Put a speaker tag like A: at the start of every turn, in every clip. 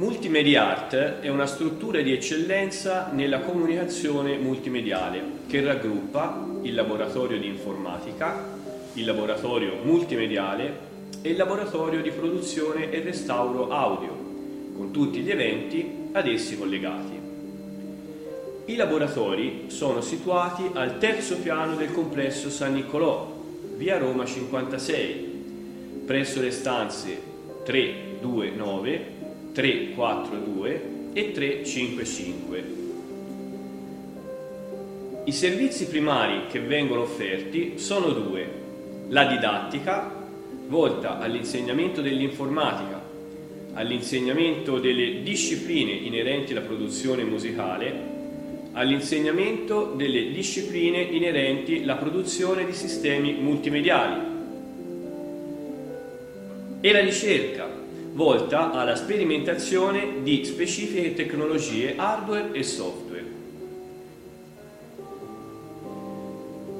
A: Multimedia Art è una struttura di eccellenza nella comunicazione multimediale che raggruppa il laboratorio di informatica, il laboratorio multimediale e il laboratorio di produzione e restauro audio, con tutti gli eventi ad essi collegati. I laboratori sono situati al terzo piano del complesso San Niccolò, via Roma 56, presso le stanze 329 342 e 355. I servizi primari che vengono offerti sono due. La didattica, volta all'insegnamento dell'informatica, all'insegnamento delle discipline inerenti alla produzione musicale, all'insegnamento delle discipline inerenti alla produzione di sistemi multimediali e la ricerca, volta alla sperimentazione di specifiche tecnologie hardware e software.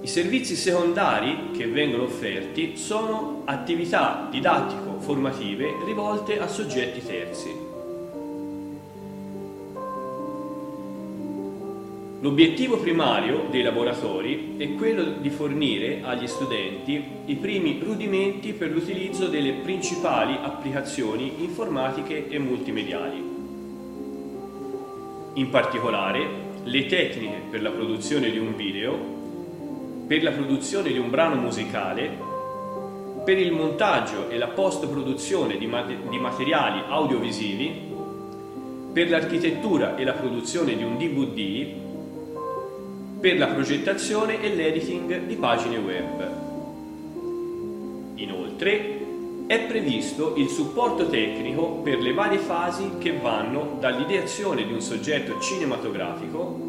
A: I servizi secondari che vengono offerti sono attività didattico-formative rivolte a soggetti terzi. L'obiettivo primario dei laboratori è quello di fornire agli studenti i primi rudimenti per l'utilizzo delle principali applicazioni informatiche e multimediali. In particolare, le tecniche per la produzione di un video, per la produzione di un brano musicale, per il montaggio e la post-produzione di, mat- di materiali audiovisivi, per l'architettura e la produzione di un DVD per la progettazione e l'editing di pagine web. Inoltre è previsto il supporto tecnico per le varie fasi che vanno dall'ideazione di un soggetto cinematografico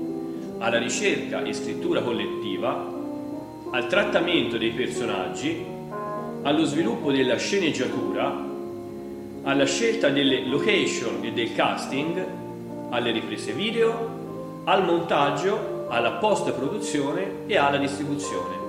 A: alla ricerca e scrittura collettiva, al trattamento dei personaggi, allo sviluppo della sceneggiatura, alla scelta delle location e del casting, alle riprese video, al montaggio alla post-produzione e alla distribuzione.